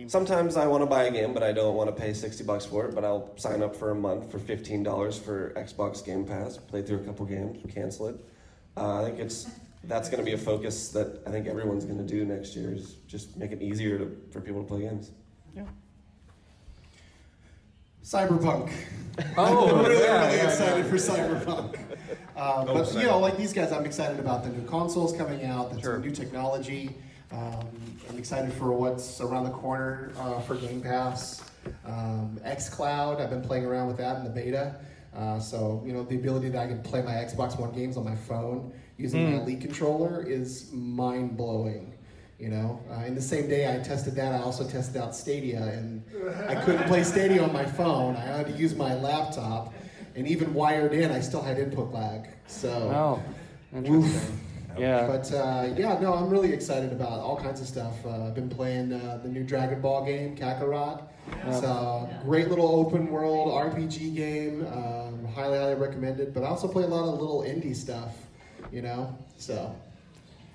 Sometimes I want to buy a game, but I don't want to pay sixty bucks for it. But I'll sign up for a month for fifteen dollars for Xbox Game Pass, play through a couple games, cancel it. Uh, I think it's that's going to be a focus that I think everyone's going to do next year is just make it easier to, for people to play games. Yeah. Cyberpunk. Oh, I'm really, yeah, really yeah, excited yeah. for Cyberpunk. Um, but you know, like these guys, I'm excited about the new consoles coming out, the Sure. new technology. Um, I'm excited for what's around the corner uh, for Game Pass. Um, XCloud, I've been playing around with that in the beta. Uh, so you know, the ability that I can play my Xbox One games on my phone using Hmm. my Elite controller is mind blowing. You know, uh, in the same day I tested that, I also tested out Stadia, and I couldn't play Stadia on my phone. I had to use my laptop, and even wired in, I still had input lag. So, Oh, interesting. Yeah. but uh, yeah, no, I'm really excited about all kinds of stuff. Uh, I've been playing uh, the new Dragon Ball game, Kakarot. It's a great little open world RPG game. Um, highly, highly recommended. But I also play a lot of little indie stuff. You know, so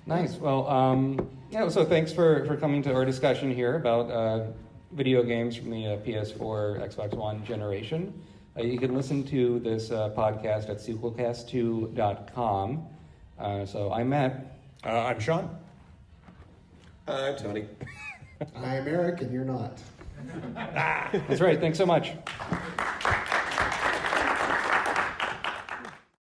Nice. Well, um, yeah. So thanks for, for coming to our discussion here about uh, video games from the uh, PS4, Xbox One generation. Uh, you can listen to this uh, podcast at sequelcast2.com. Uh, so I'm Matt. Uh, I'm Sean. I'm Tony. I'm Eric, and you're not. That's right. Thanks so much.